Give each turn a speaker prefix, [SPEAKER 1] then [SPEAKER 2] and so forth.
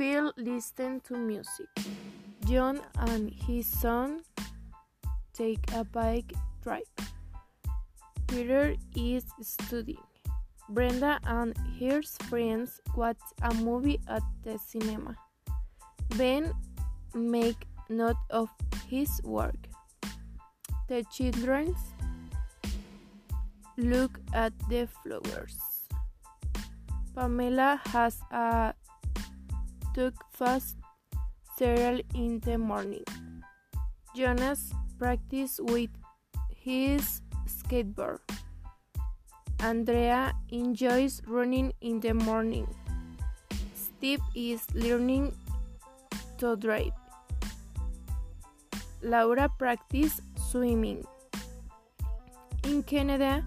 [SPEAKER 1] Phil listens to music. John and his son take a bike drive. Peter is studying. Brenda and her friends watch a movie at the cinema. Ben make note of his work. The children look at the flowers. Pamela has a fast cereal in the morning. Jonas practice with his skateboard. Andrea enjoys running in the morning. Steve is learning to drive. Laura practices swimming. In Canada,